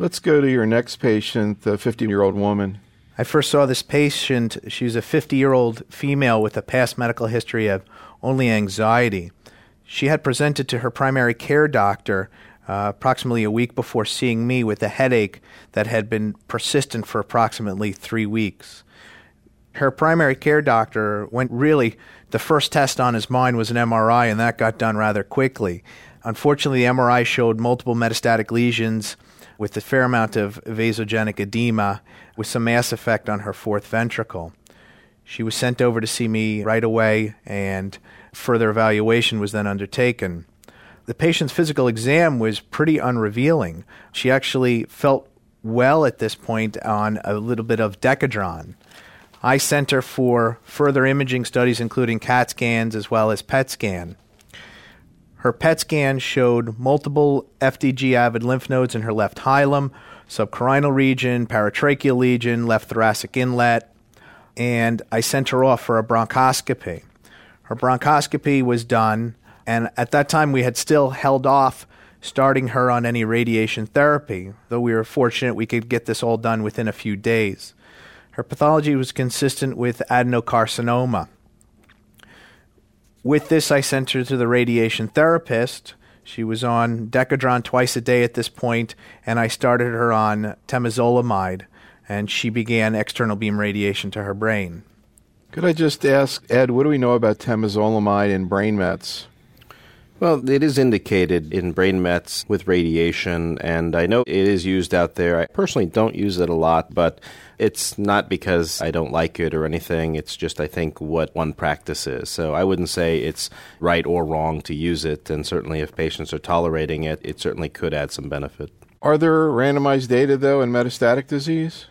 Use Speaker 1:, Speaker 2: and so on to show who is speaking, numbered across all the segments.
Speaker 1: Let's go to your next patient, the 50 year old woman.
Speaker 2: I first saw this patient. She was a 50 year old female with a past medical history of only anxiety. She had presented to her primary care doctor uh, approximately a week before seeing me with a headache that had been persistent for approximately three weeks. Her primary care doctor went really, the first test on his mind was an MRI, and that got done rather quickly. Unfortunately, the MRI showed multiple metastatic lesions with a fair amount of vasogenic edema with some mass effect on her fourth ventricle. She was sent over to see me right away, and further evaluation was then undertaken. The patient's physical exam was pretty unrevealing. She actually felt well at this point on a little bit of Decadron. I sent her for further imaging studies, including CAT scans as well as PET scan. Her PET scan showed multiple FDG avid lymph nodes in her left hilum, subcarinal region, paratracheal region, left thoracic inlet, and I sent her off for a bronchoscopy. Her bronchoscopy was done, and at that time we had still held off starting her on any radiation therapy, though we were fortunate we could get this all done within a few days. Her pathology was consistent with adenocarcinoma. With this, I sent her to the radiation therapist. She was on Decadron twice a day at this point, and I started her on temozolomide, and she began external beam radiation to her brain.
Speaker 1: Could I just ask, Ed, what do we know about temozolomide in brain mets?
Speaker 3: Well, it is indicated in brain mets with radiation, and I know it is used out there. I personally don't use it a lot, but it's not because I don't like it or anything. It's just, I think, what one practice is. So I wouldn't say it's right or wrong to use it, and certainly if patients are tolerating it, it certainly could add some benefit.
Speaker 1: Are there randomized data, though, in metastatic disease?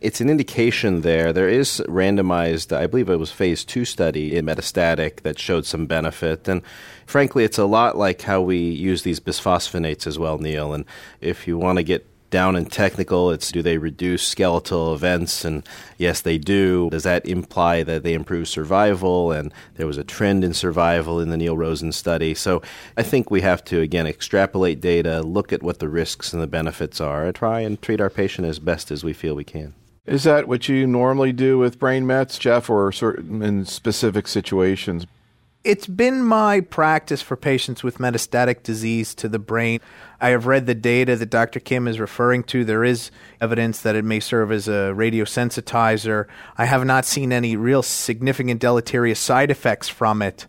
Speaker 3: It's an indication there. There is randomized, I believe it was phase two study in metastatic that showed some benefit. And frankly, it's a lot like how we use these bisphosphonates as well, Neil. And if you want to get down and technical, it's do they reduce skeletal events? And yes, they do. Does that imply that they improve survival? And there was a trend in survival in the Neil Rosen study. So I think we have to, again, extrapolate data, look at what the risks and the benefits are, and try and treat our patient as best as we feel we can.
Speaker 1: Is that what you normally do with brain mets, Jeff, or in specific situations?
Speaker 2: It's been my practice for patients with metastatic disease to the brain. I have read the data that Dr. Kim is referring to. There is evidence that it may serve as a radiosensitizer. I have not seen any real significant deleterious side effects from it.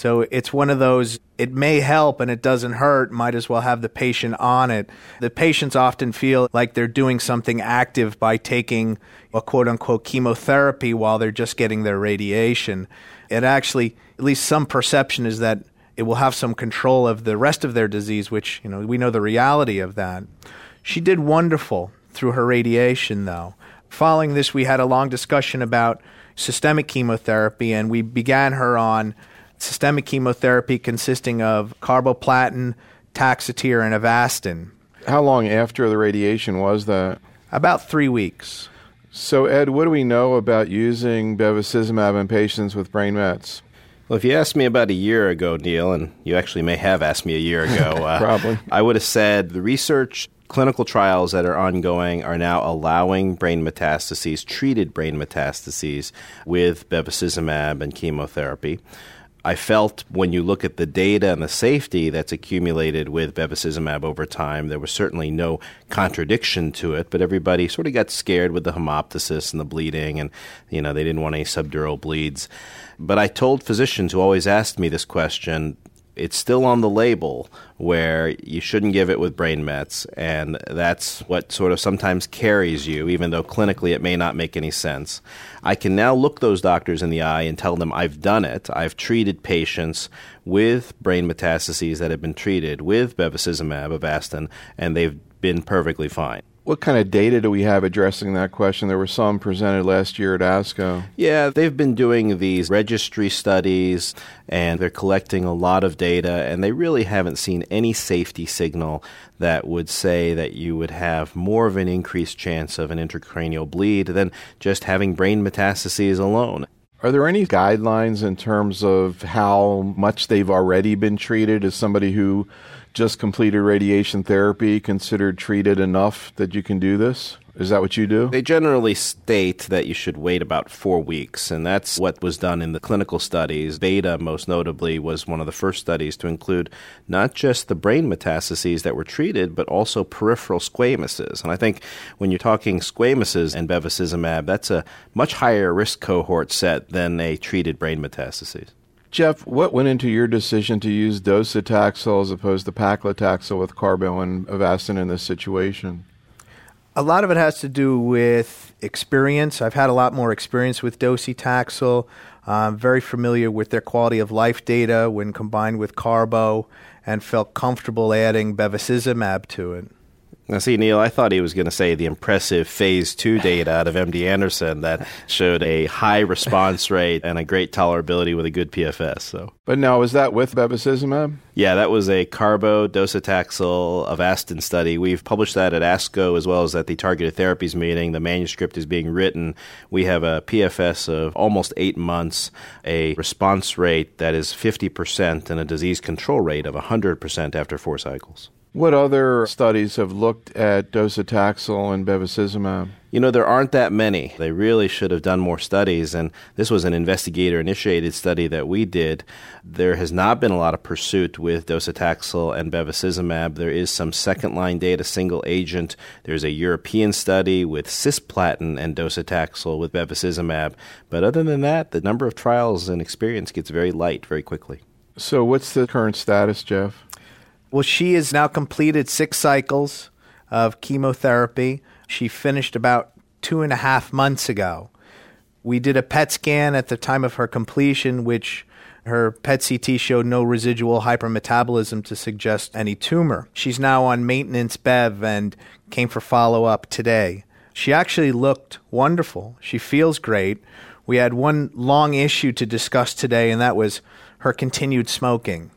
Speaker 2: So it's one of those, it may help and it doesn't hurt, might as well have the patient on it. The patients often feel like they're doing something active by taking a quote unquote chemotherapy while they're just getting their radiation. It actually, at least some perception is that it will have some control of the rest of their disease, which, you know, we know the reality of that. She did wonderful through her radiation, though. Following this, we had a long discussion about systemic chemotherapy, and we began her on systemic chemotherapy consisting of carboplatin, Taxotere, and Avastin.
Speaker 1: How long after the radiation was that?
Speaker 2: About three weeks.
Speaker 1: So, Ed, what do we know about using bevacizumab in patients with brain mets?
Speaker 3: Well, if you asked me about a year ago, Neil, and you actually may have asked me a year ago,
Speaker 1: uh, probably,
Speaker 3: I would have said the research clinical trials that are ongoing are now allowing brain metastases, treated brain metastases, with bevacizumab and chemotherapy. I felt when you look at the data and the safety that's accumulated with bevacizumab over time, there was certainly no contradiction to it, but everybody sort of got scared with the hemoptysis and the bleeding, and you know they didn't want any subdural bleeds. But I told physicians who always asked me this question, it's still on the label where you shouldn't give it with brain mets, and that's what sort of sometimes carries you, even though clinically it may not make any sense. I can now look those doctors in the eye and tell them I've done it. I've treated patients with brain metastases that have been treated with bevacizumab, Avastin, and they've been perfectly fine.
Speaker 1: What kind of data do we have addressing that question? There were some presented last year at ASCO.
Speaker 3: Yeah, they've been doing these registry studies and they're collecting a lot of data, and they really haven't seen any safety signal that would say that you would have more of an increased chance of an intracranial bleed than just having brain metastases alone.
Speaker 1: Are there any guidelines in terms of how much they've already been treated as somebody who just completed radiation therapy considered treated enough that you can do this? Is that what you do?
Speaker 3: They generally state that you should wait about four weeks, and that's what was done in the clinical studies. Beta, most notably, was one of the first studies to include not just the brain metastases that were treated, but also peripheral squamouses. And I think when you're talking squamouses and bevacizumab, that's a much higher risk cohort set than a treated brain metastases.
Speaker 1: Jeff, what went into your decision to use docetaxel as opposed to paclitaxel with carbo and Avastin in this situation?
Speaker 2: A lot of it has to do with experience. I've had a lot more experience with docetaxel. I'm very familiar with their quality of life data when combined with carbo and felt comfortable adding bevacizumab to it.
Speaker 3: Now, see, Neil, I thought he was going to say the impressive phase two data out of MD Anderson that showed a high response rate and a great tolerability with a good PFS. So,
Speaker 1: but now is that with bevacizumab?
Speaker 3: Yeah, that was a carbo docetaxel Avastin study. We've published that at ASCO as well as at the targeted therapies meeting. The manuscript is being written. We have a PFS of almost eight months, a response rate that is 50%, and a disease control rate of 100% after four cycles.
Speaker 1: What other studies have looked at docetaxel and bevacizumab?
Speaker 3: You know, there aren't that many. They really should have done more studies, and this was an investigator initiated study that we did. There has not been a lot of pursuit with docetaxel and bevacizumab. There is some second line data, single agent. There's a European study with cisplatin and docetaxel with bevacizumab. But other than that, the number of trials and experience gets very light very quickly.
Speaker 1: So, what's the current status, Jeff?
Speaker 2: Well, she has now completed six cycles of chemotherapy. She finished about two and a half months ago. We did a PET scan at the time of her completion, which her PET CT showed no residual hypermetabolism to suggest any tumor. She's now on maintenance BEV and came for follow up today. She actually looked wonderful. She feels great. We had one long issue to discuss today, and that was her continued smoking.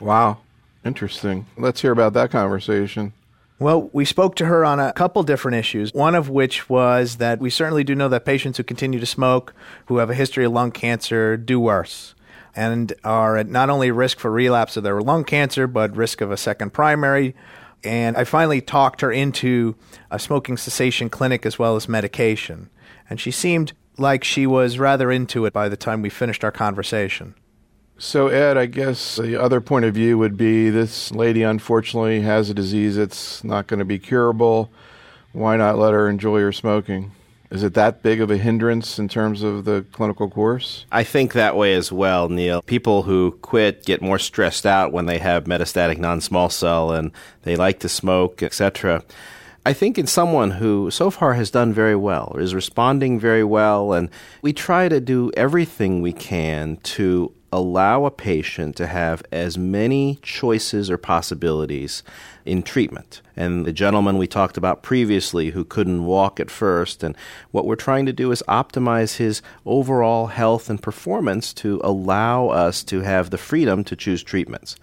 Speaker 1: Wow. Interesting. Let's hear about that conversation.
Speaker 2: Well, we spoke to her on a couple different issues. One of which was that we certainly do know that patients who continue to smoke, who have a history of lung cancer, do worse and are at not only risk for relapse of their lung cancer, but risk of a second primary. And I finally talked her into a smoking cessation clinic as well as medication. And she seemed like she was rather into it by the time we finished our conversation.
Speaker 1: So, Ed, I guess the other point of view would be this lady unfortunately has a disease that's not going to be curable. Why not let her enjoy her smoking? Is it that big of a hindrance in terms of the clinical course?
Speaker 3: I think that way as well, Neil. People who quit get more stressed out when they have metastatic non small cell and they like to smoke, etc. I think in someone who so far has done very well, is responding very well, and we try to do everything we can to allow a patient to have as many choices or possibilities in treatment. And the gentleman we talked about previously who couldn't walk at first, and what we're trying to do is optimize his overall health and performance to allow us to have the freedom to choose treatments.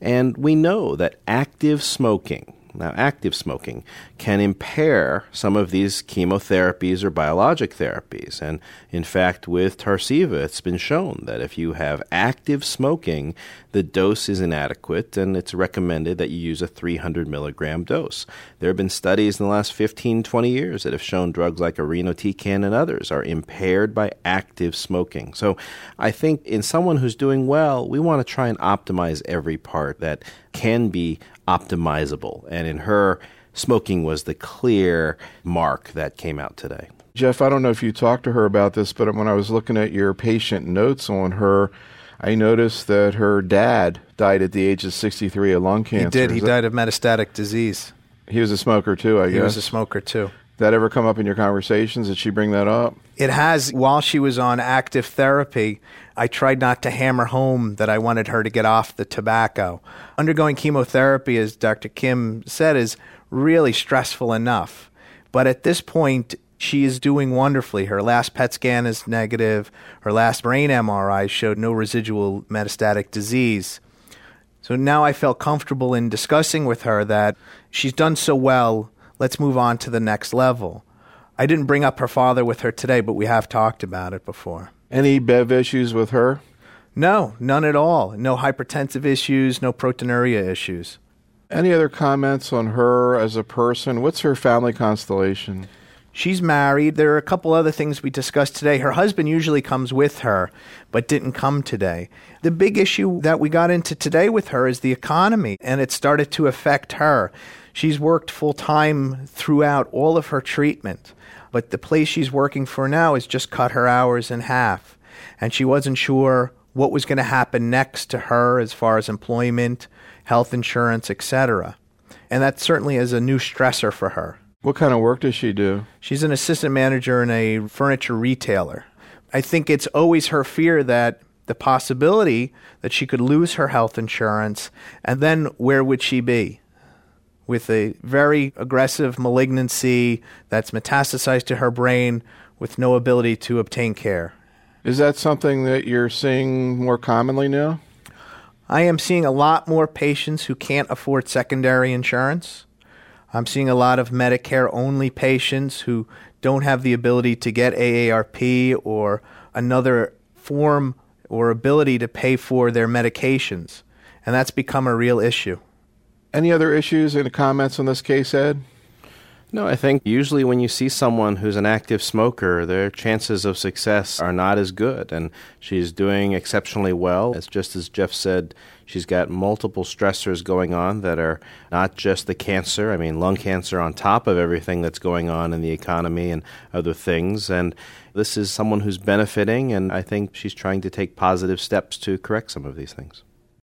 Speaker 3: And we know that active smoking, now, active smoking can impair some of these chemotherapies or biologic therapies. And in fact, with Tarceva, it's been shown that if you have active smoking, the dose is inadequate and it's recommended that you use a 300 milligram dose. There have been studies in the last 15, 20 years that have shown drugs like irinotecan and others are impaired by active smoking. So I think in someone who's doing well, we want to try and optimize every part that can be optimizable. And in her, smoking was the clear mark that came out today.
Speaker 1: Jeff, I don't know if you talked to her about this, but when I was looking at your patient notes on her, I noticed that her dad died at the age of 63 of lung cancer.
Speaker 2: He did. He died of metastatic disease.
Speaker 1: He was a smoker too, I
Speaker 2: he
Speaker 1: guess.
Speaker 2: He was a smoker too.
Speaker 1: That ever come up in your conversations? Did she bring that up?
Speaker 2: It has. While she was on active therapy, I tried not to hammer home that I wanted her to get off the tobacco. Undergoing chemotherapy, as Dr. Kim said, is really stressful enough. But at this point, she is doing wonderfully. Her last PET scan is negative. Her last brain MRI showed no residual metastatic disease. So now I felt comfortable in discussing with her that she's done so well, let's move on to the next level. I didn't bring up her father with her today, but we have talked about it before.
Speaker 1: Any BEV issues with her?
Speaker 2: No, none at all. No hypertensive issues, no proteinuria issues.
Speaker 1: Any other comments on her as a person? What's her family constellation?
Speaker 2: She's married. There are a couple other things we discussed today. Her husband usually comes with her, but didn't come today. The big issue that we got into today with her is the economy, and it started to affect her. She's worked full time throughout all of her treatment, but the place she's working for now has just cut her hours in half. And she wasn't sure what was going to happen next to her as far as employment, health insurance, etc. And that certainly is a new stressor for her.
Speaker 1: What kind of work does she do?
Speaker 2: She's an assistant manager in a furniture retailer. I think it's always her fear that the possibility that she could lose her health insurance, and then where would she be? With a very aggressive malignancy that's metastasized to her brain with no ability to obtain care.
Speaker 1: Is that something that you're seeing more commonly now?
Speaker 2: I am seeing a lot more patients who can't afford secondary insurance. I'm seeing a lot of Medicare only patients who don't have the ability to get AARP or another form or ability to pay for their medications. And that's become a real issue.
Speaker 1: Any other issues and comments on this case, Ed?
Speaker 3: No, I think usually when you see someone who's an active smoker, their chances of success are not as good. And she's doing exceptionally well. It's just as Jeff said, she's got multiple stressors going on that are not just the cancer, I mean, lung cancer on top of everything that's going on in the economy and other things. And this is someone who's benefiting, and I think she's trying to take positive steps to correct some of these things.